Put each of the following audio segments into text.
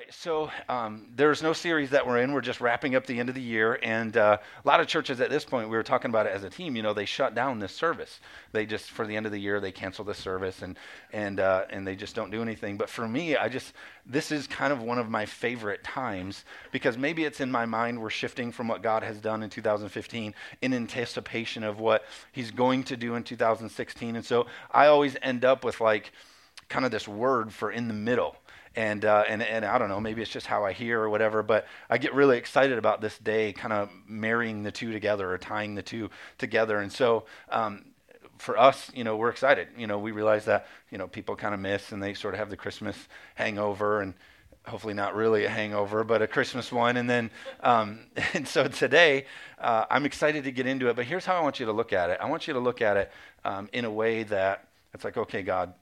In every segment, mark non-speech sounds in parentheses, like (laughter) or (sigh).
right, so um, there's no series that we're in. We're just wrapping up the end of the year, and uh, a lot of churches at this point, we were talking about it as a team. You know, they shut down this service. They just for the end of the year, they cancel the service, and and uh, and they just don't do anything. But for me, I just this is kind of one of my favorite times because maybe it's in my mind we're shifting from what God has done in 2015 in anticipation of what He's going to do in 2016, and so I always end up with like kind of this word for in the middle and uh, and and I don't know, maybe it's just how I hear or whatever, but I get really excited about this day, kind of marrying the two together or tying the two together, and so. Um, for us, you know, we're excited. You know, we realize that, you know, people kind of miss and they sort of have the Christmas hangover and hopefully not really a hangover, but a Christmas one. And then, um, (laughs) and so today, uh, I'm excited to get into it. But here's how I want you to look at it. I want you to look at it um, in a way that it's like, okay, God,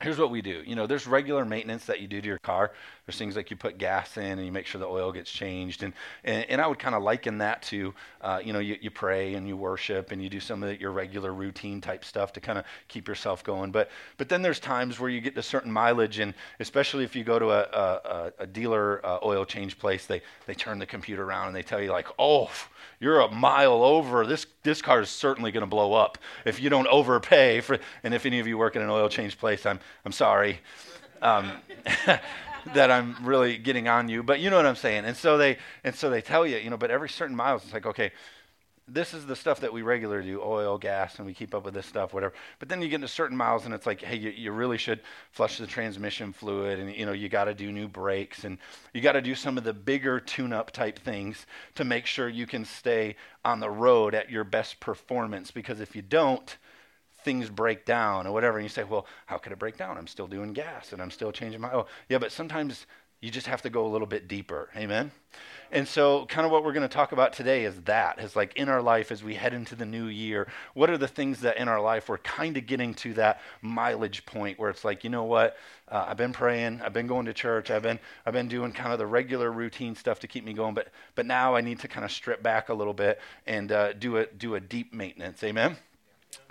here's what we do. You know, there's regular maintenance that you do to your car. There's things like you put gas in and you make sure the oil gets changed. And, and, and I would kind of liken that to, uh, you know, you, you pray and you worship and you do some of your regular routine type stuff to kind of keep yourself going. But, but then there's times where you get to certain mileage, and especially if you go to a, a, a dealer uh, oil change place, they, they turn the computer around and they tell you, like, oh, you're a mile over. This this car is certainly going to blow up if you don't overpay for. And if any of you work in an oil change place, I'm I'm sorry. Um, (laughs) that I'm really getting on you, but you know what I'm saying. And so they and so they tell you, you know, but every certain miles, it's like, okay, this is the stuff that we regularly do oil gas and we keep up with this stuff whatever but then you get into certain miles and it's like hey you, you really should flush the transmission fluid and you know you got to do new brakes and you got to do some of the bigger tune up type things to make sure you can stay on the road at your best performance because if you don't things break down or whatever and you say well how could it break down i'm still doing gas and i'm still changing my oil yeah but sometimes you just have to go a little bit deeper amen and so, kind of what we're going to talk about today is that is like in our life as we head into the new year, what are the things that in our life we're kind of getting to that mileage point where it's like, you know what, uh, I've been praying, I've been going to church, I've been I've been doing kind of the regular routine stuff to keep me going, but but now I need to kind of strip back a little bit and uh, do a do a deep maintenance. Amen.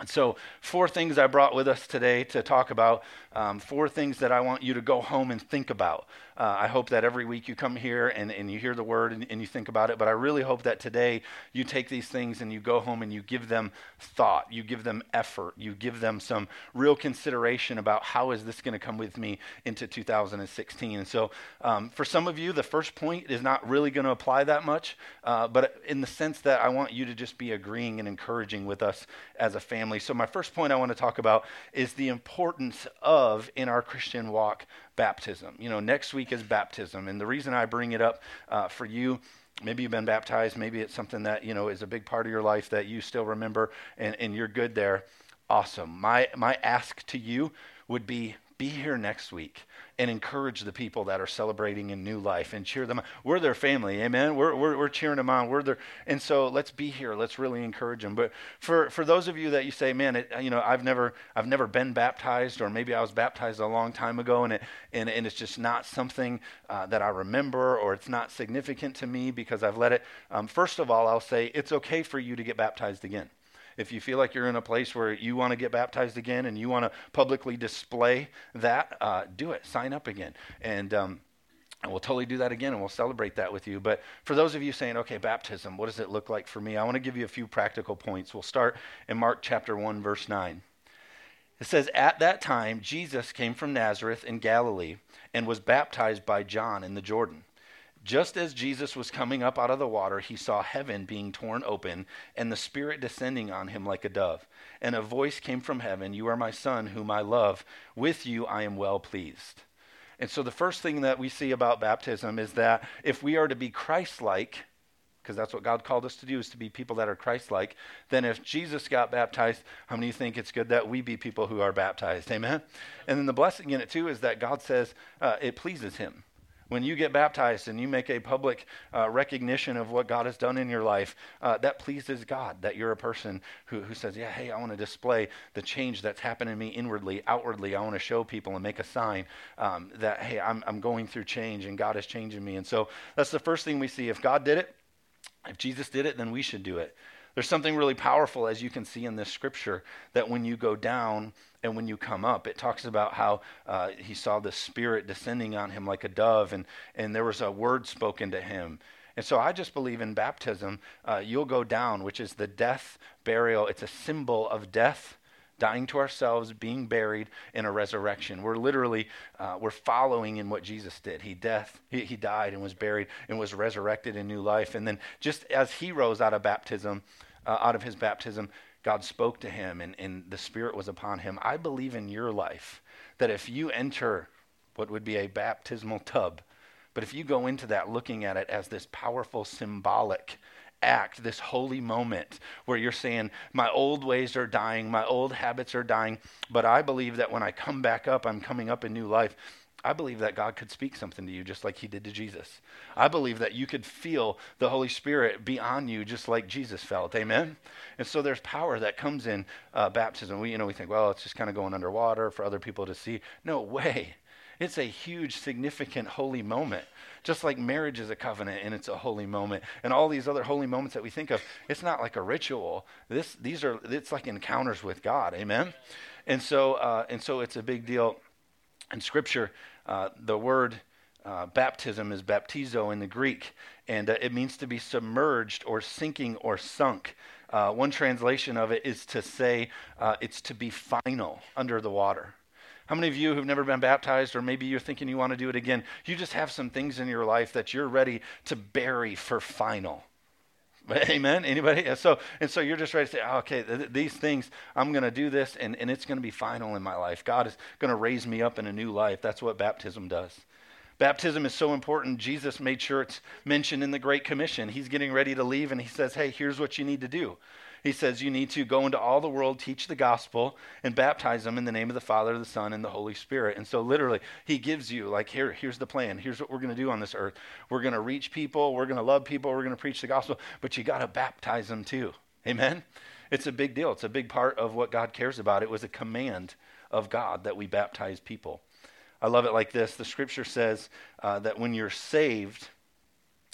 So, four things I brought with us today to talk about. Um, four things that I want you to go home and think about. Uh, I hope that every week you come here and, and you hear the word and, and, you think about it, but I really hope that today you take these things and you go home and you give them thought, you give them effort, you give them some real consideration about how is this going to come with me into 2016. And so, um, for some of you, the first point is not really going to apply that much, uh, but in the sense that I want you to just be agreeing and encouraging with us as a family. So, my first point I want to talk about is the importance of in our Christian walk baptism. You know, next week is baptism. And the reason I bring it up uh, for you, maybe you've been baptized, maybe it's something that, you know, is a big part of your life that you still remember and, and you're good there. Awesome. My, my ask to you would be be here next week and encourage the people that are celebrating a new life and cheer them on. We're their family, amen. We're, we're, we're cheering them on. We're their, and so let's be here. Let's really encourage them. But for, for those of you that you say, man, it, you know, I've never I've never been baptized, or maybe I was baptized a long time ago, and it and, and it's just not something uh, that I remember, or it's not significant to me because I've let it. Um, first of all, I'll say it's okay for you to get baptized again if you feel like you're in a place where you want to get baptized again and you want to publicly display that, uh, do it. Sign up again. And, um, and we'll totally do that again and we'll celebrate that with you. But for those of you saying, okay, baptism, what does it look like for me? I want to give you a few practical points. We'll start in Mark chapter 1, verse 9. It says, At that time, Jesus came from Nazareth in Galilee and was baptized by John in the Jordan. Just as Jesus was coming up out of the water, he saw heaven being torn open and the Spirit descending on him like a dove. And a voice came from heaven You are my Son, whom I love. With you I am well pleased. And so the first thing that we see about baptism is that if we are to be Christ like, because that's what God called us to do, is to be people that are Christ like, then if Jesus got baptized, how many think it's good that we be people who are baptized? Amen? And then the blessing in it, too, is that God says uh, it pleases Him. When you get baptized and you make a public uh, recognition of what God has done in your life, uh, that pleases God that you're a person who, who says, Yeah, hey, I want to display the change that's happened in me inwardly, outwardly. I want to show people and make a sign um, that, hey, I'm, I'm going through change and God is changing me. And so that's the first thing we see. If God did it, if Jesus did it, then we should do it. There's something really powerful, as you can see in this scripture, that when you go down and when you come up, it talks about how uh, he saw the Spirit descending on him like a dove, and, and there was a word spoken to him. And so I just believe in baptism, uh, you'll go down, which is the death, burial. It's a symbol of death, dying to ourselves, being buried in a resurrection. We're literally uh, we're following in what Jesus did. He death he, he died and was buried and was resurrected in new life. And then just as he rose out of baptism, uh, out of his baptism, God spoke to him and, and the Spirit was upon him. I believe in your life that if you enter what would be a baptismal tub, but if you go into that looking at it as this powerful symbolic act, this holy moment where you're saying, My old ways are dying, my old habits are dying, but I believe that when I come back up, I'm coming up in new life. I believe that God could speak something to you just like he did to Jesus. I believe that you could feel the Holy Spirit be on you just like Jesus felt. Amen. And so there's power that comes in uh, baptism. We, you know, we think, well, it's just kind of going underwater for other people to see. No way. It's a huge, significant, holy moment. Just like marriage is a covenant and it's a holy moment, and all these other holy moments that we think of, it's not like a ritual. This, these are, it's like encounters with God. Amen. And so, uh, and so, it's a big deal. In Scripture, uh, the word uh, baptism is baptizo in the Greek, and uh, it means to be submerged or sinking or sunk. Uh, one translation of it is to say uh, it's to be final under the water. How many of you who've never been baptized, or maybe you're thinking you want to do it again, you just have some things in your life that you're ready to bury for final? (laughs) Amen. Anybody? So and so you're just ready to say, oh, okay, th- these things I'm going to do this, and, and it's going to be final in my life. God is going to raise me up in a new life. That's what baptism does. Baptism is so important. Jesus made sure it's mentioned in the Great Commission. He's getting ready to leave, and he says, hey, here's what you need to do. He says you need to go into all the world, teach the gospel, and baptize them in the name of the Father, the Son, and the Holy Spirit. And so, literally, he gives you, like, here, here's the plan. Here's what we're going to do on this earth. We're going to reach people. We're going to love people. We're going to preach the gospel. But you got to baptize them too. Amen? It's a big deal. It's a big part of what God cares about. It was a command of God that we baptize people. I love it like this. The scripture says uh, that when you're saved,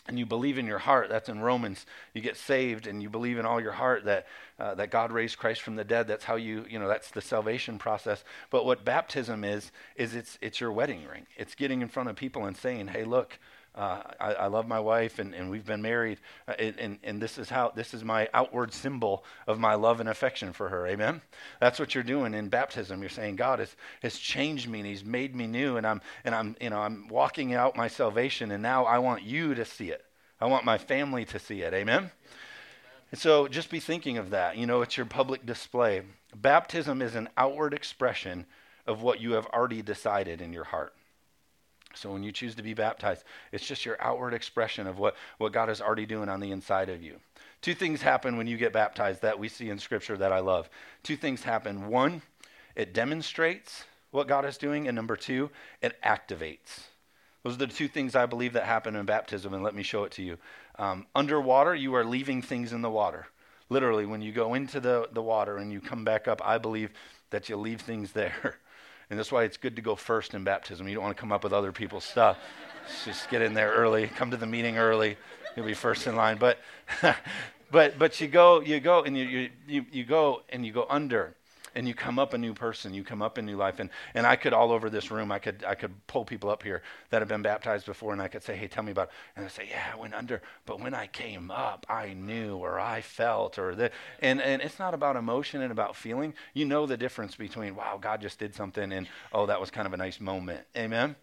and you believe in your heart, that's in Romans, you get saved and you believe in all your heart that, uh, that God raised Christ from the dead. That's how you, you know, that's the salvation process. But what baptism is, is it's, it's your wedding ring. It's getting in front of people and saying, hey, look, uh, I, I, love my wife and, and we've been married uh, and, and, and, this is how this is my outward symbol of my love and affection for her. Amen? That's what you're doing in baptism. You're saying god has, has changed me and he's made me new and i'm and i'm you know i'm walking out my salvation and now i want you to see it. I want my family to see it. Amen? And so just be thinking of that. You know it's your public display. Baptism is an outward expression of what you have already decided in your heart so when you choose to be baptized, it's just your outward expression of what, what God is already doing on the inside of you. Two things happen when you get baptized that we see in Scripture that I love. Two things happen. One, it demonstrates what God is doing, and number two, it activates. Those are the two things I believe that happen in baptism, and let me show it to you. Um, underwater, you are leaving things in the water. Literally, when you go into the, the water and you come back up, I believe that you leave things there. (laughs) And that's why it's good to go first in baptism. You don't want to come up with other people's stuff. Just get in there early, come to the meeting early. You'll be first in line. But, (laughs) but, but you go, you go, and you, you, you go and you go under and you come up a new person you come up a new life. And, and i could all over this room i could i could pull people up here that have been baptized before and i could say hey tell me about it. and they say yeah i went under. But when i came up i knew or i felt or that and and it's not about emotion and about feeling. You know the difference between wow god just did something and oh that was kind of a nice moment. Amen?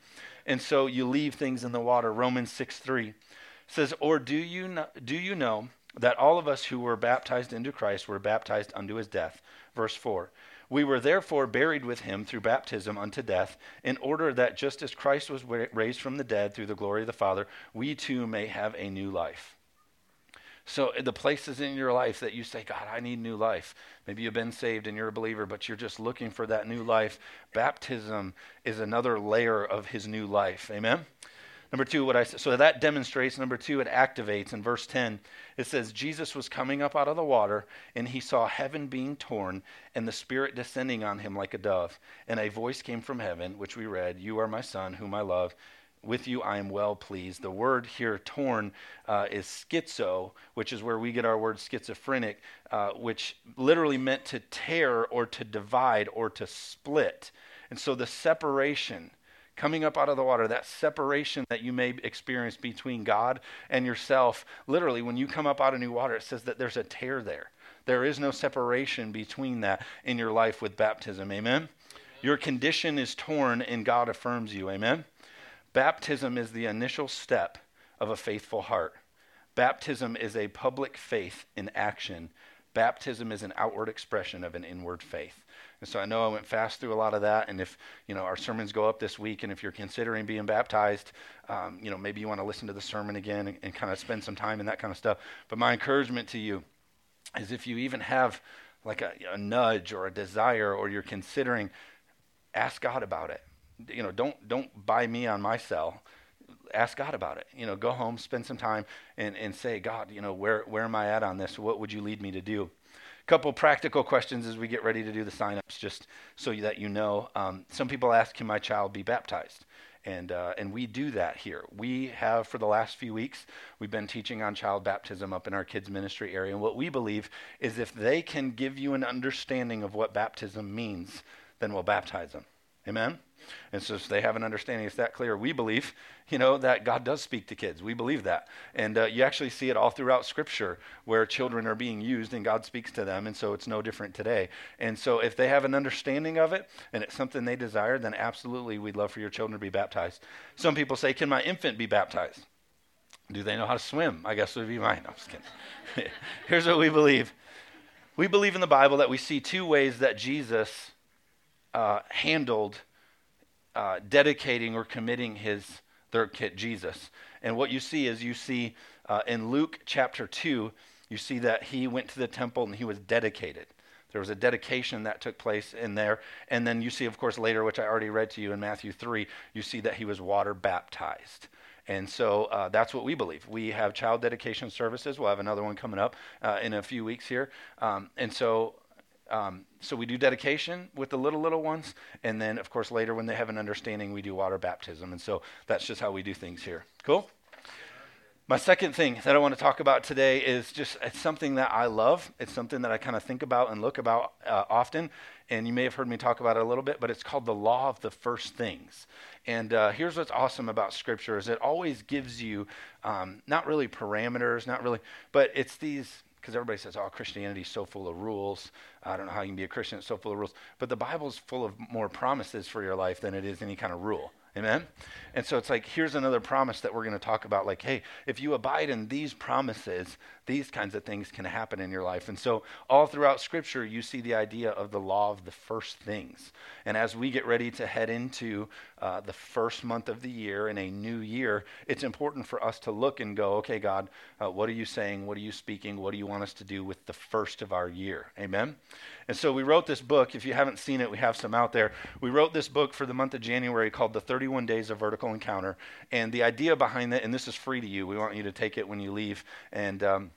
And so you leave things in the water. Romans 6 3 says or do you know, do you know that all of us who were baptized into Christ were baptized unto his death. Verse 4 We were therefore buried with him through baptism unto death, in order that just as Christ was raised from the dead through the glory of the Father, we too may have a new life. So, uh, the places in your life that you say, God, I need new life. Maybe you've been saved and you're a believer, but you're just looking for that new life. Baptism is another layer of his new life. Amen? Number two, what I so that demonstrates. Number two, it activates. In verse 10, it says, Jesus was coming up out of the water, and he saw heaven being torn, and the Spirit descending on him like a dove. And a voice came from heaven, which we read, You are my Son, whom I love. with you I am well pleased. The word here, torn, uh, is schizo, which is where we get our word schizophrenic, uh, which literally meant to tear or to divide or to split. And so the separation coming up out of the water, that separation that you may experience between God and yourself, literally, when you come up out of new water, it says that there's a tear there. There is no separation between that in your life with baptism. Amen? Amen. Your condition is torn and God affirms you. Amen? Baptism is the initial step of a faithful heart. Baptism is a public faith in action. Baptism is an outward expression of an inward faith. And so I know I went fast through a lot of that. And if you know our sermons go up this week, and if you're considering being baptized, um, you know maybe you want to listen to the sermon again and, and kind of spend some time in that kind of stuff. But my encouragement to you is if you even have like a, a nudge or a desire, or you're considering, ask God about it you know, don't don't buy me on my cell. Ask God about it. You know, go home, spend some time, and and say, God, you know, where where am I at on this? What would you lead me to do? Couple practical questions as we get ready to do the signups, just so that you know. Um, some people ask, can my child be baptized? and uh, and we do that here. We have for the last few weeks we've been teaching on child baptism up in our kids ministry area, and what we believe is if they can give you an understanding of what baptism means, then we'll baptize them. Amen. And so if they have an understanding, it's that clear. We believe, you know, that God does speak to kids. We believe that. And uh, you actually see it all throughout Scripture where children are being used and God speaks to them. And so it's no different today. And so if they have an understanding of it and it's something they desire, then absolutely we'd love for your children to be baptized. Some people say, Can my infant be baptized? Do they know how to swim? I guess would be mine. I'm just kidding. (laughs) Here's what we believe. We believe in the Bible that we see two ways that Jesus uh, handled uh, dedicating or committing his their kid Jesus. And what you see is you see uh, in Luke chapter 2, you see that he went to the temple and he was dedicated. There was a dedication that took place in there. And then you see, of course, later, which I already read to you in Matthew 3, you see that he was water baptized. And so uh, that's what we believe. We have child dedication services. We'll have another one coming up uh, in a few weeks here. Um, and so um, so we do dedication with the little little ones, and then of course later when they have an understanding, we do water baptism, and so that's just how we do things here. Cool. My second thing that I want to talk about today is just it's something that I love. It's something that I kind of think about and look about uh, often, and you may have heard me talk about it a little bit, but it's called the law of the first things. And uh, here's what's awesome about Scripture: is it always gives you um, not really parameters, not really, but it's these because everybody says, oh, Christianity is so full of rules. I don't know how you can be a Christian, it's so full of rules. But the Bible is full of more promises for your life than it is any kind of rule. Amen? And so it's like, here's another promise that we're going to talk about. Like, hey, if you abide in these promises, these kinds of things can happen in your life. And so, all throughout Scripture, you see the idea of the law of the first things. And as we get ready to head into uh, the first month of the year in a new year, it's important for us to look and go, okay, God, uh, what are you saying? What are you speaking? What do you want us to do with the first of our year? Amen? And so we wrote this book. If you haven't seen it, we have some out there. We wrote this book for the month of January called The 31 Days of Vertical Encounter. And the idea behind it, and this is free to you, we want you to take it when you leave. And, um,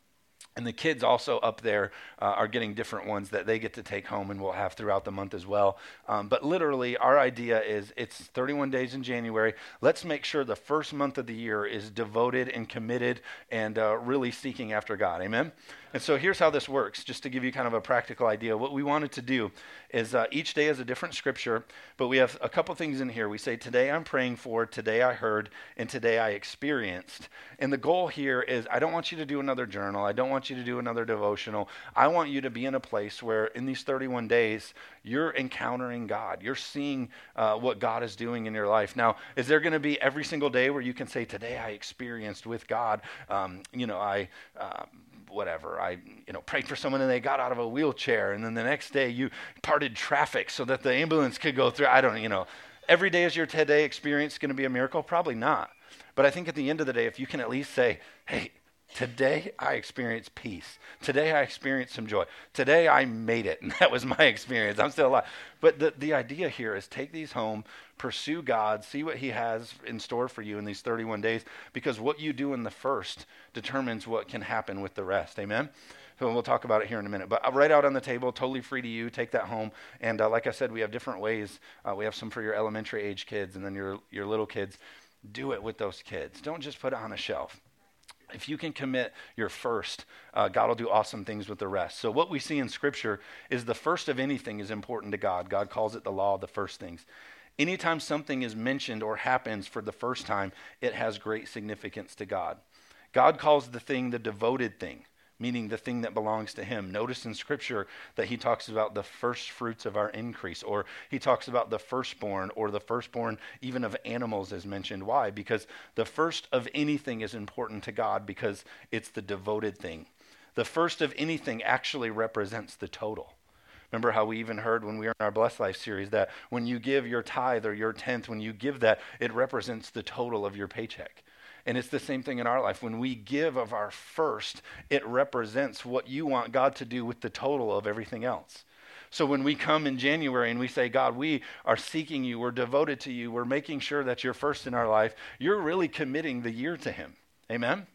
and the kids also up there uh, are getting different ones that they get to take home and we'll have throughout the month as well. Um, but literally, our idea is it's 31 days in January. Let's make sure the first month of the year is devoted and committed and uh, really seeking after God. Amen? And so here's how this works, just to give you kind of a practical idea. What we wanted to do is uh, each day is a different scripture, but we have a couple things in here. We say, Today I'm praying for, today I heard, and today I experienced. And the goal here is I don't want you to do another journal, I don't want you to do another devotional. I want you to be in a place where in these 31 days, you're encountering God. You're seeing uh, what God is doing in your life. Now, is there going to be every single day where you can say, Today I experienced with God? Um, you know, I. Uh, whatever. I, you know, prayed for someone and they got out of a wheelchair, and then the next day you parted traffic so that the ambulance could go through. I don't, you know, every day is your today experience going to be a miracle? Probably not. But I think at the end of the day, if you can at least say, hey, Today I experienced peace. Today I experienced some joy. Today I made it. (laughs) And that was my experience. I'm still alive. But the, the idea here is take these home, pursue God, see what He has in store for you in these 31 days, because what you do in the first determines what can happen with the rest. Amen? So we'll talk about it here in a minute. But uh, right out on the table, totally free to you. Take that home. And uh, like I said, we have different ways. Uh, we have some for your elementary age kids and then your, your little kids. do it with those kids. Don't just put it on a shelf. If you can commit your first, uh, God will do awesome things with the rest. So, what we see in Scripture is the first of anything is important to God. God calls it the law of the first things. Anytime something is mentioned or happens for the first time, it has great significance to God. God calls the thing the devoted thing meaning the thing that belongs to him. Notice in scripture that he talks about the first fruits of our increase, or he talks about the firstborn, or the firstborn even of animals is mentioned. Why? Because the first of anything is important to God because it's the devoted thing. The first of anything actually represents the total. Remember how we even heard when we were in our Blessed Life series that when you give your tithe or your tenth, when you give that, it represents the total of your paycheck. And it's the same thing in our life. When we give of our first, it represents what you want God to do with the total of everything else. So when we come in January and we say, God, we are seeking you, we're devoted to you, we're making sure that you're first in our life, you're really committing the year to Him. Amen?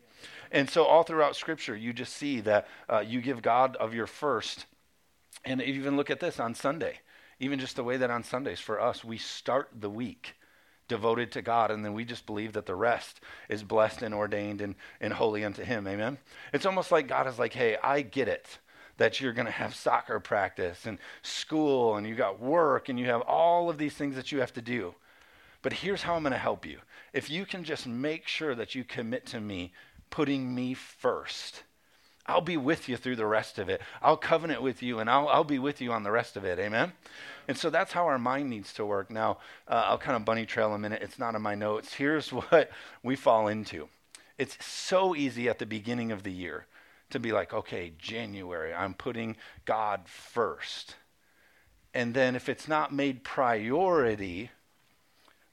And so all throughout Scripture, you just see that uh, you give God of your first. And even look at this on Sunday, even just the way that on Sundays for us, we start the week devoted to God, and then we just believe that the rest is blessed and ordained and, and holy unto Him. Amen? It's almost like God is like, hey, I get it that you're going to have soccer practice and school and you got work and you have all of these things that you have to do. But here's how I'm going to help you. If you can just make sure that you commit to me, putting me first, I'll be with you through the rest of it. I'll covenant with you and I'll, I'll be with you on the rest of it. Amen? And so that's how our mind needs to work. Now, uh, I'll kind of bunny trail a minute. It's not in my notes. Here's (laughs) what we fall into it's so easy at the beginning of the year to be like, okay, January, I'm putting God first. And then if it's not made priority,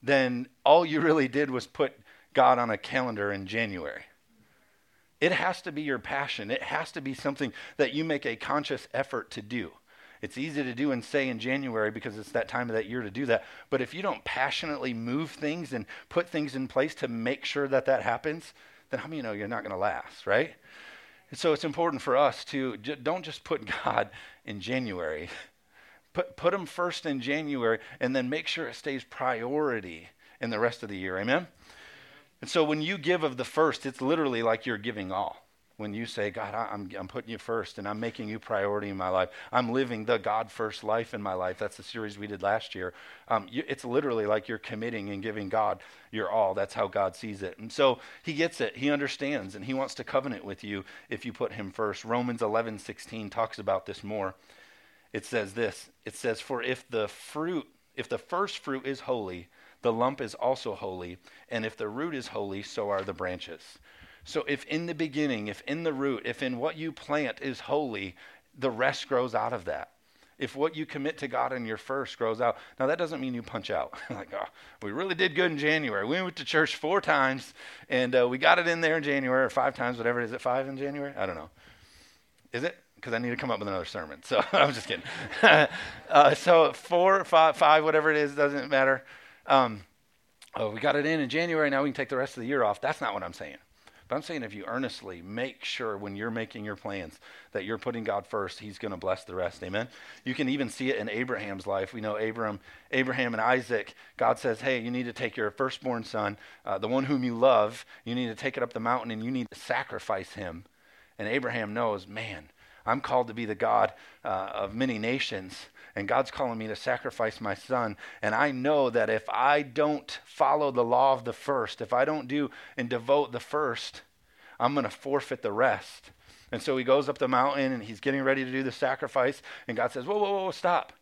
then all you really did was put God on a calendar in January. It has to be your passion. It has to be something that you make a conscious effort to do. It's easy to do and say in January because it's that time of that year to do that. But if you don't passionately move things and put things in place to make sure that that happens, then how many you know you're not going to last, right? And so it's important for us to j- don't just put (laughs) God in January. Put, put him first in January and then make sure it stays priority in the rest of the year. Amen? And so when you give of the first, it's literally like you're giving all. When you say, God, I'm, I'm putting you first and I'm making you priority in my life, I'm living the God first life in my life. That's the series we did last year. Um, you, it's literally like you're committing and giving God your all. That's how God sees it. And so he gets it. He understands and he wants to covenant with you if you put him first. Romans 11, 16 talks about this more. It says this It says, For if the fruit, if the first fruit is holy, the lump is also holy, and if the root is holy, so are the branches. So if in the beginning, if in the root, if in what you plant is holy, the rest grows out of that. If what you commit to God in your first grows out, now that doesn't mean you punch out. (laughs) like, oh, we really did good in January. We went to church four times, and uh, we got it in there in January, or five times, whatever. Is it five in January? I don't know. Is it? Because I need to come up with another sermon. (laughs) So (laughs) I'm just kidding. uh, so four, five, five, whatever it is, doesn't matter. Um, oh, we got it in in January. Now we can take the rest of the year off. That's not what I'm saying. But I'm saying if you earnestly make sure when you're making your plans that you're putting God first, He's going to bless the rest. Amen. You can even see it in Abraham's life. We know Abraham, Abraham and Isaac. God says, "Hey, you need to take your firstborn son, uh, the one whom you love. You need to take it up the mountain and you need to sacrifice him." And Abraham knows, man, I'm called to be the God uh, of many nations and God's calling me to sacrifice my son. And I know that if I don't follow the law of the first, if I don't do and devote the first, I'm going to forfeit the rest. And so he goes up the mountain and he's getting ready to do the sacrifice. And God says, Whoa, whoa, whoa, stop.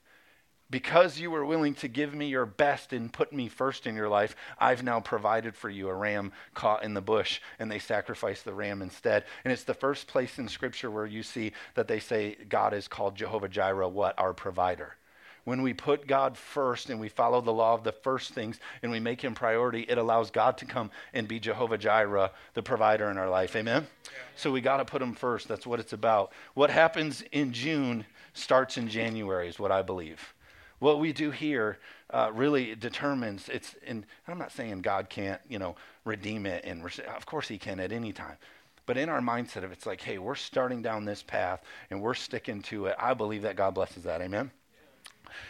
Because you were willing to give me your best and put me first in your life, I've now provided for you a ram caught in the bush, and they sacrifice the ram instead. And it's the first place in Scripture where you see that they say God is called Jehovah Jireh, what? Our provider. When we put God first and we follow the law of the first things and we make him priority, it allows God to come and be Jehovah Jireh, the provider in our life. Amen? Yeah. So we got to put him first. That's what it's about. What happens in June starts in January, is what I believe what we do here uh, really determines it's and i'm not saying god can't you know redeem it and of course he can at any time. But in our mindset of it's like hey we're starting down this path and we're sticking to it. I believe that god blesses that. Amen?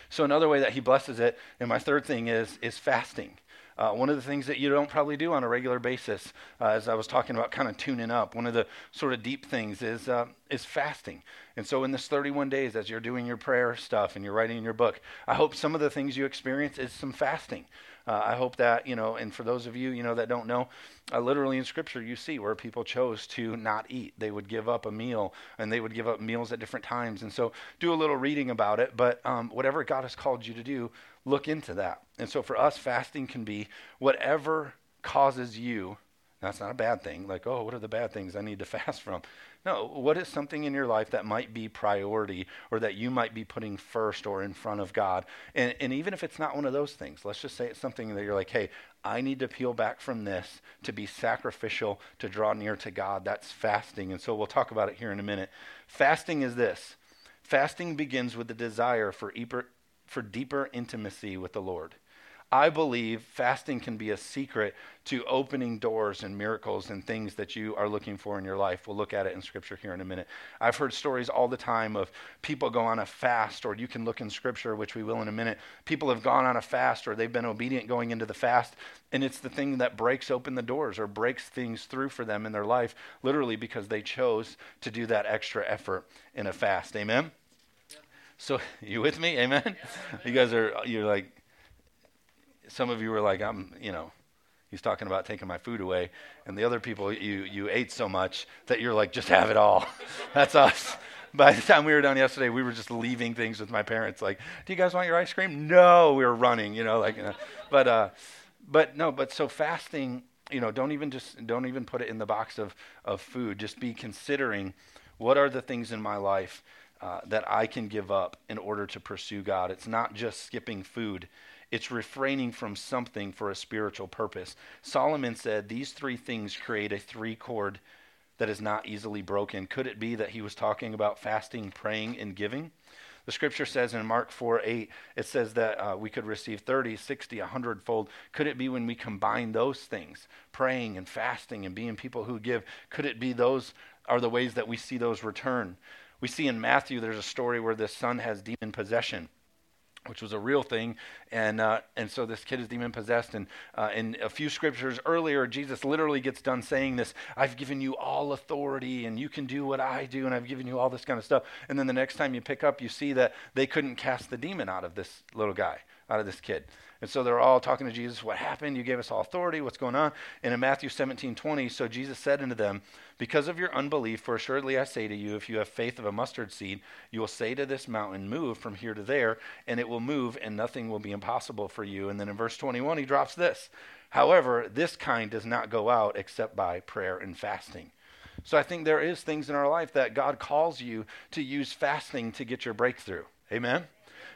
So another way that he blesses it and my third thing is is fasting Uh, one of the things that you don't probably do on a regular basis, uh, as I was talking about, kind of tuning up. One of the sort of deep things is uh, is fasting. And so, in this 31 days, as you're doing your prayer stuff and you're writing your book, I hope some of the things you experience is some fasting. Uh, I hope that, you know, and for those of you, you know, that don't know, uh, literally in Scripture, you see where people chose to not eat. They would give up a meal and they would give up meals at different times. And so do a little reading about it. But um, whatever God has called you to do, look into that. And so for us, fasting can be whatever causes you. That's not a bad thing. Like, oh, what are the bad things I need to (laughs) fast from? No, what is something in your life that might be priority or that you might be putting first or in front of God? And, and even if it's not one of those things, let's just say it's something that you're like, hey, I need to peel back from this to be sacrificial, to draw near to God. That's fasting. And so we'll talk about it here in a minute. Fasting is this fasting begins with the desire for for deeper intimacy with the Lord. I believe fasting can be a secret to opening doors and miracles and things that you are looking for in your life. We'll look at it in scripture here in a minute. I've heard stories all the time of people go on a fast, or you can look in scripture, which we will in a minute. People have gone on a fast, or they've been obedient going into the fast, and it's the thing that breaks open the doors or breaks things through for them in their life, literally because they chose to do that extra effort in a fast. Amen? So, (laughs) you with me? Amen? (laughs) You guys are, you're like, some of you were like, I'm, you know, he's talking about taking my food away. And the other people, you, you ate so much that you're like, just have it all. (laughs) That's us. By the time we were done yesterday, we were just leaving things with my parents. Like, do you guys want your ice cream? No, we were running, you know, like, you know. but, uh, but no, but so fasting, you know, don't even just, don't even put it in the box of, of food. Just be considering what are the things in my life uh, that I can give up in order to pursue God. It's not just skipping food it's refraining from something for a spiritual purpose. Solomon said these three things create a three chord that is not easily broken. Could it be that he was talking about fasting, praying, and giving? The scripture says in Mark 4 8, it says that uh, we could receive 30, 60, 100 fold. Could it be when we combine those things, praying and fasting and being people who give, could it be those are the ways that we see those return? We see in Matthew there's a story where this son has demon possession which was a real thing, and uh, and so this kid is demon possessed. And uh, in a few scriptures earlier, Jesus literally gets done saying this: "I've given you all authority, and you can do what I do, and I've given you all this kind of stuff." And then the next time you pick up, you see that they couldn't cast the demon out of this little guy, out of this kid. And so they're all talking to Jesus, What happened? You gave us all authority. What's going on? And in Matthew 17 20, so Jesus said unto them, Because of your unbelief, for assuredly I say to you, if you have faith of a mustard seed, you will say to this mountain, Move from here to there, and it will move, and nothing will be impossible for you. And then in verse 21, he drops this However, this kind does not go out except by prayer and fasting. So I think there is things in our life that God calls you to use fasting to get your breakthrough. Amen?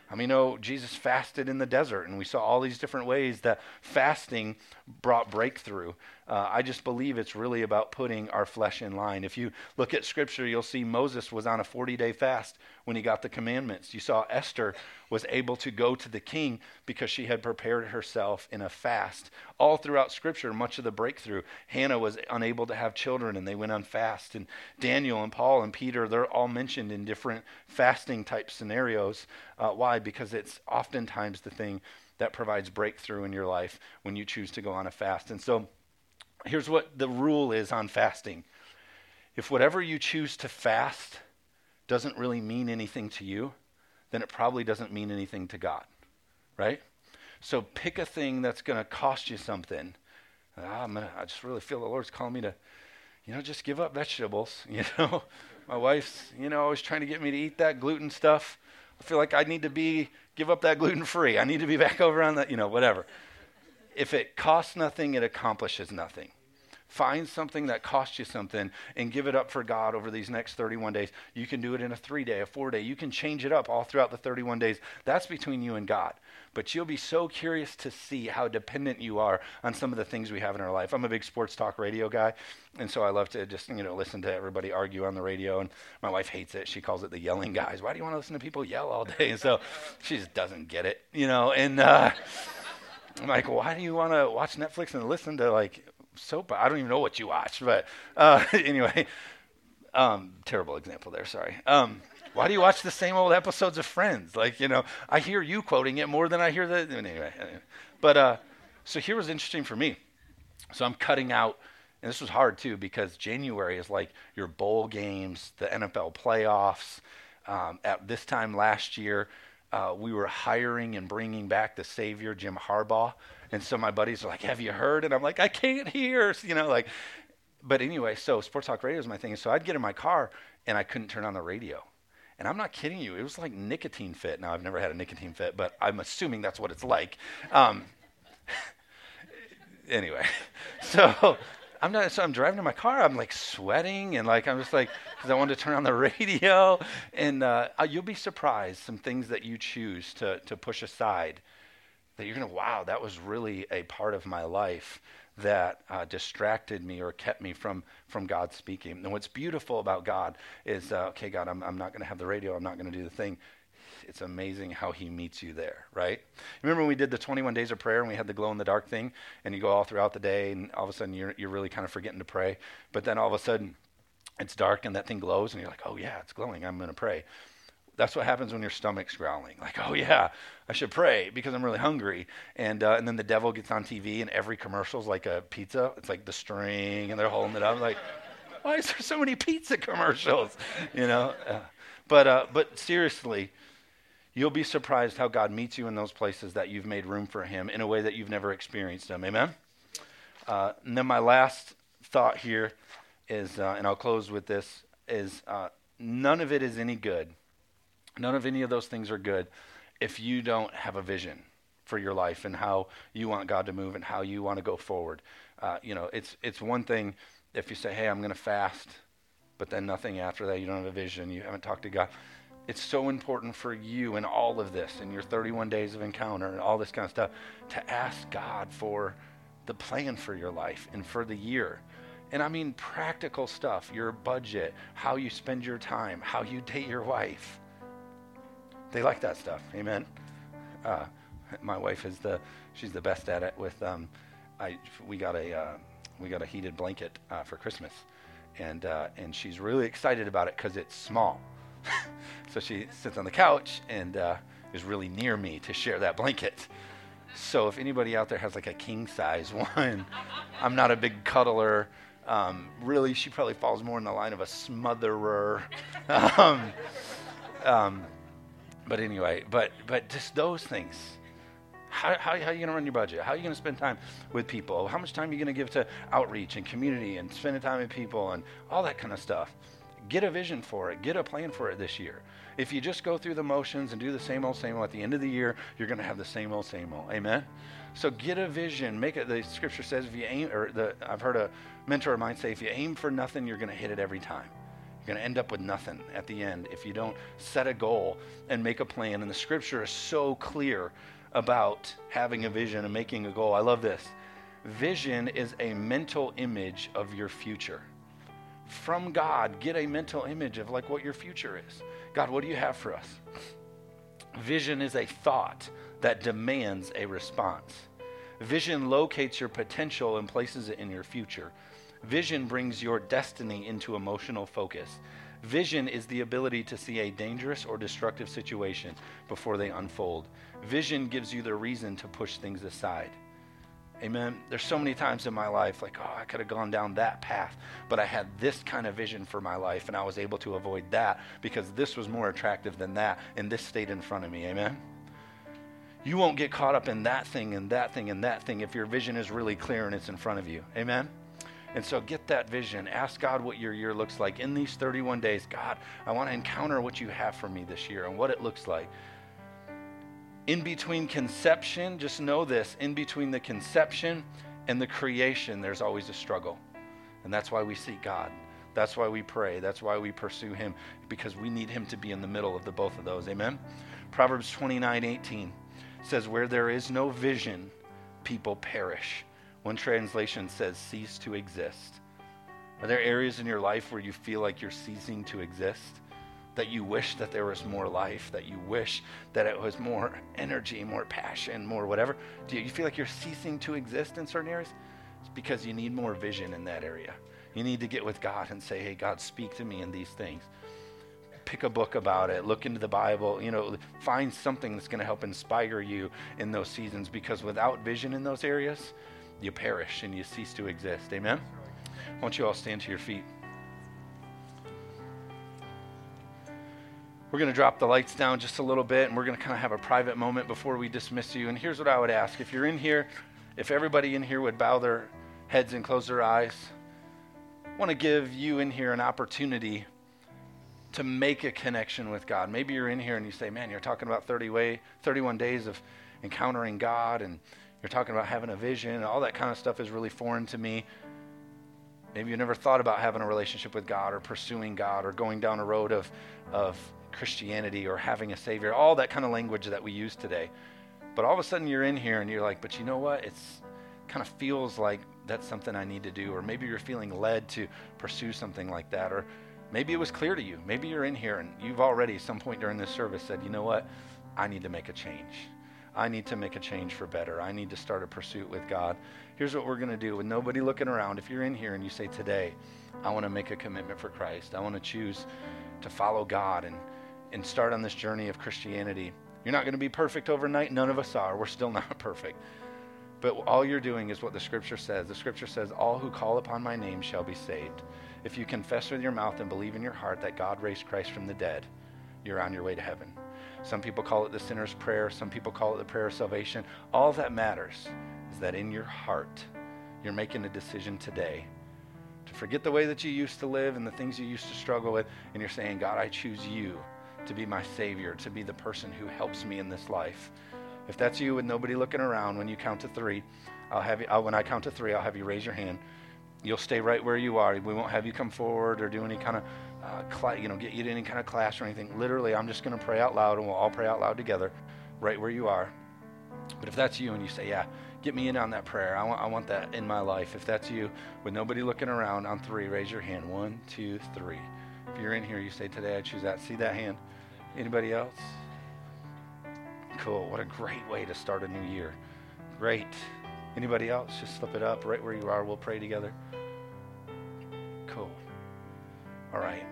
I mean, you know Jesus fasted in the desert, and we saw all these different ways that fasting brought breakthrough. Uh, I just believe it's really about putting our flesh in line. If you look at Scripture, you'll see Moses was on a 40 day fast when he got the commandments. You saw Esther was able to go to the king because she had prepared herself in a fast. All throughout Scripture, much of the breakthrough, Hannah was unable to have children and they went on fast. And Daniel and Paul and Peter, they're all mentioned in different fasting type scenarios. Uh, why? Because it's oftentimes the thing that provides breakthrough in your life when you choose to go on a fast. And so here's what the rule is on fasting if whatever you choose to fast doesn't really mean anything to you, then it probably doesn't mean anything to God, right? So pick a thing that's going to cost you something. Ah, gonna, i just really feel the Lord's calling me to, you know, just give up vegetables. (laughs) You know, my wife's, you know, always trying to get me to eat that gluten stuff. I feel like I need to be give up that gluten free. I need to be back over on that, you know, whatever. If it costs nothing, it accomplishes nothing. Find something that costs you something and give it up for God over these next 31 days. You can do it in a three day, a four day. You can change it up all throughout the 31 days. That's between you and God. But you'll be so curious to see how dependent you are on some of the things we have in our life. I'm a big sports talk radio guy, and so I love to just you know listen to everybody argue on the radio. And my wife hates it. She calls it the yelling guys. Why do you want to listen to people yell all day? And so she just doesn't get it, you know. And uh, I'm like, why do you want to watch Netflix and listen to like soap. I don't even know what you watch, but uh, (laughs) anyway, um, terrible example there. Sorry. Um, why do you watch the same old episodes of Friends? Like, you know, I hear you quoting it more than I hear the anyway. But uh, So here was interesting for me. So I'm cutting out, and this was hard too because January is like your bowl games, the NFL playoffs. Um, at this time last year, uh, we were hiring and bringing back the Savior, Jim Harbaugh. And so my buddies are like, "Have you heard?" And I'm like, "I can't hear," you know, like. But anyway, so sports talk radio is my thing. So I'd get in my car and I couldn't turn on the radio. And I'm not kidding you. It was like nicotine fit. Now I've never had a nicotine fit, but I'm assuming that's what it's like. Um, (laughs) anyway, (laughs) so I'm not. So I'm driving in my car. I'm like sweating and like I'm just like because I wanted to turn on the (laughs) radio. And uh, you'll be surprised some things that you choose to to push aside that you're gonna wow that was really a part of my life that uh, distracted me or kept me from from God speaking. And what's beautiful about God is uh, okay, God, I'm I'm not gonna have the radio. I'm not gonna do the thing it's amazing how he meets you there, right? Remember when we did the 21 days of prayer and we had the glow in the dark thing and you go all throughout the day and all of a sudden you're, you're really kind of forgetting to pray. But then all of a sudden it's dark and that thing glows and you're like, oh yeah, it's glowing. I'm going to pray. That's what happens when your stomach's growling. Like, oh yeah, I should pray because I'm really hungry. And uh, and then the devil gets on TV and every commercial's like a pizza. It's like the string and they're holding it up. Like, why is there so many pizza commercials? You know. Uh, but uh, but seriously, you'll be surprised how God meets you in those places that you've made room for Him in a way that you've never experienced Him. Amen? Uh, and then my last thought here is, uh, and I'll close with this, is uh, none of it is any good. None of any of those things are good if you don't have a vision for your life and how you want God to move and how you want to go forward. Uh, you know, it's it's one thing if you say, "Hey, I'm going to fast," but then nothing after that. You don't have a vision. You haven't talked to God it's so important for you in all of this, in your 31 days of encounter and all this kind of stuff, to ask God for the plan for your life and for the year. And I mean practical stuff, your budget, how you spend your time, how you date your wife. They like that stuff. Amen. Uh, my wife is the she's the best at it. With um, I we got a uh, we got a heated blanket uh, for Christmas, and uh, and she's really excited about it because it's small. (laughs) so she sits on the couch and uh, is really near me to share that blanket. So if anybody out there has like a king size (laughs) one, I'm not a big cuddler. Um, really, she probably falls more in the line of a smotherer. (laughs) um, um, but anyway, but but just those things. How, how, how are you going to run your budget? How are you going to spend time with people? How much time are you going to give to outreach and community and spending time with people and all that kind of stuff? Get a vision for it. Get a plan for it this year. If you just go through the motions and do the same old, same old, at the end of the year, you're going to have the same old, same old. Amen? So get a vision. Make it. The scripture says if you aim, or the, I've heard a mentor of mine say, if you aim for nothing, you're going to hit it every time. You're going to end up with nothing at the end if you don't set a goal and make a plan. And the scripture is so clear about having a vision and making a goal. I love this. Vision is a mental image of your future from God, get a mental image of like what your future is. God, what do you have for us? Vision is a thought that demands a response. Vision locates your potential and places it in your future. Vision brings your destiny into emotional focus. Vision is the ability to see a dangerous or destructive situation before they unfold. Vision gives you the reason to push things aside. Amen. There's so many times in my life, like, oh, I could have gone down that path, but I had this kind of vision for my life, and I was able to avoid that because this was more attractive than that, and this stayed in front of me. Amen. You won't get caught up in that thing and that thing and that thing if your vision is really clear and it's in front of you. Amen. And so get that vision. Ask God what your year looks like in these 31 days. God, I want to encounter what you have for me this year and what it looks like in between conception, just know this in between the conception and the creation, there's always a struggle. And that's why we seek God. That's why we pray. That's why we pursue Him, because we need Him to be in the middle of the both of those. Amen? Proverbs 29 18 says, Where there is no vision, people perish. One translation says, Cease to exist. Are there areas in your life where you feel like you're ceasing to exist? that you wish that there was more life, that you wish that it was more energy, more passion, more whatever? Do you feel like you're ceasing to exist in certain areas? It's because you need more vision in that area. You need to get with God and say, hey, God, speak to me in these things. pick a book about it, look into the Bible, you know, find something that's going to help inspire you in those seasons because without vision in those areas, you perish and you cease to exist. Amen? Why don't you all stand to your feet? We're going to drop the lights down just a little bit and we're going to kind of have a private moment before we dismiss you. And here's what I would ask if you're in here, if everybody in here would bow their heads and close their eyes, I want to give you in here an opportunity to make a connection with God. Maybe you're in here and you say, man, you're talking about 30 way, 31 days of encountering God and you're talking about having a vision. All that kind of stuff is really foreign to me. Maybe you never thought about having a relationship with God or pursuing God or going down a road of, of Christianity or having a Savior, all that kind of language that we use today. But all of a sudden you're in here and you're like, but you know what? It's kind of feels like that's something I need to do. Or maybe you're feeling led to pursue something like that. Or maybe it was clear to you. Maybe you're in here and you've already, at some point during this service, said, you know what? I need to make a change. I need to make a change for better. I need to start a pursuit with God. Here's what we're going to do with nobody looking around. If you're in here and you say, Today, I want to make a commitment for Christ, I want to choose to follow God and, and start on this journey of Christianity. You're not going to be perfect overnight. None of us are. We're still (laughs) not perfect. But all you're doing is what the scripture says. The scripture says, All who call upon my name shall be saved. If you confess with your mouth and believe in your heart that God raised Christ from the dead, you're on your way to heaven. Some people call it the sinner's prayer. Some people call it the prayer of salvation. All that matters is that in your heart, you're making a decision today to forget the way that you used to live and the things you used to struggle with. And you're saying, God, I choose you to be my Savior, to be the person who helps me in this life. If that's you with nobody looking around, when you count to three, I'll have you, I'll, when I count to three, I'll have you raise your hand. You'll stay right where you are. We won't have you come forward or do any kind of uh, cl- you know, get you to any kind of class or anything. Literally, I'm just going to pray out loud, and we'll all pray out loud together, right where you are. But if that's you and you say, "Yeah, get me in on that prayer. I want, I want that in my life." If that's you, with nobody looking around, on three, raise your hand. One, two, three. If you're in here, you say, "Today I choose that." See that hand? Anybody else? Cool. What a great way to start a new year. Great. Anybody else? Just slip it up right where you are. We'll pray together. Cool. All right.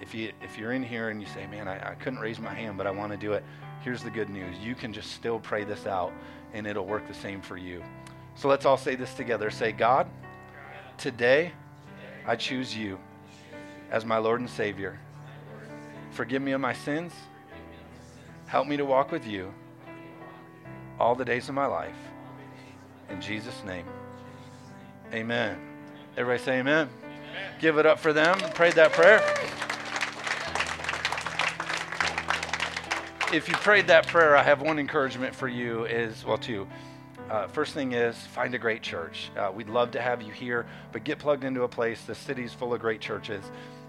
If you if you're in here and you say, "Man, I, I couldn't raise my hand, but I want to do it," here's the good news: you can just still pray this out, and it'll work the same for you. So let's all say this together. Say, God, today I choose you as my Lord and Savior. Forgive me of my sins. Help me to walk with you all the days of my life. In Jesus' name, amen. Everybody say amen. Give it up for them. Prayed that prayer. If you prayed that prayer, I have one encouragement for you is, well, two. Uh, first thing is find a great church. Uh, we'd love to have you here, but get plugged into a place. The city's full of great churches.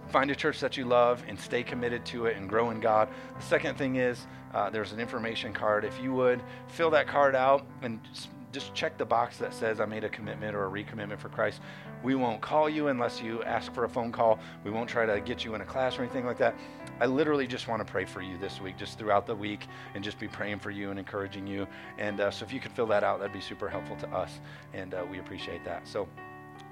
Find a church that you love and stay committed to it and grow in God. The second thing is uh, there's an information card. If you would fill that card out and just check the box that says I made a commitment or a recommitment for Christ. We won't call you unless you ask for a phone call. We won't try to get you in a class or anything like that. I literally just want to pray for you this week, just throughout the week, and just be praying for you and encouraging you. And uh, so if you could fill that out, that'd be super helpful to us, and uh, we appreciate that. So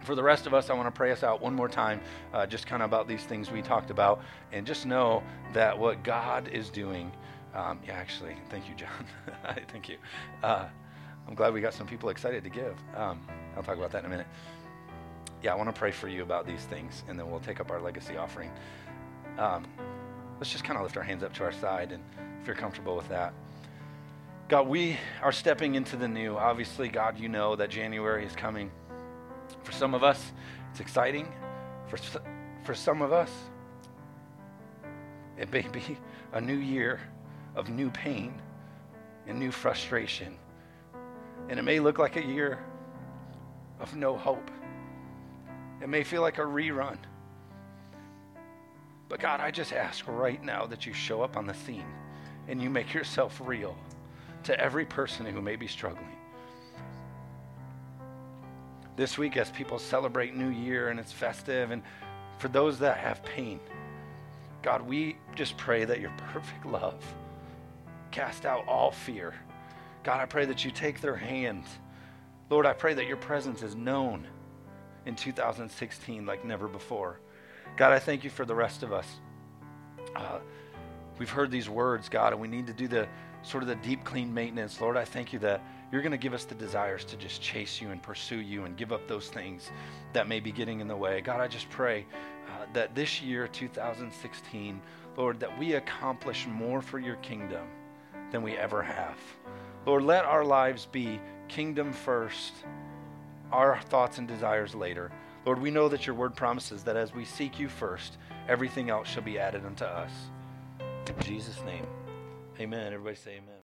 for the rest of us, I want to pray us out one more time, uh, just kind of about these things we talked about, and just know that what God is doing. Um, yeah, actually, thank you, John. (laughs) thank you. Uh, I'm glad we got some people excited to give. Um, I'll talk about that in a minute. Yeah, I want to pray for you about these things, and then we'll take up our legacy offering. Um, let's just kind of lift our hands up to our side, and if you're comfortable with that. God, we are stepping into the new. Obviously, God, you know that January is coming. For some of us, it's exciting. For, for some of us, it may be a new year of new pain and new frustration and it may look like a year of no hope. It may feel like a rerun. But God, I just ask right now that you show up on the scene and you make yourself real to every person who may be struggling. This week, as people celebrate New Year and it's festive, and for those that have pain, God, we just pray that your perfect love cast out all fear God, I pray that you take their hand. Lord, I pray that your presence is known in 2016 like never before. God, I thank you for the rest of us. uh, we've heard these words, God, and we need to do the sort of the deep clean maintenance. Lord, I thank you that you're going to give us the desires to just chase you and pursue you and give up those things that may be getting in the way. God, I just pray uh, that this year, 2016, Lord, that we accomplish more for your kingdom than we ever have. Lord, let our lives be kingdom first, our thoughts and desires later. Lord, we know that your word promises that as we seek you first, everything else shall be added unto us. In Jesus' name, amen. Everybody say amen.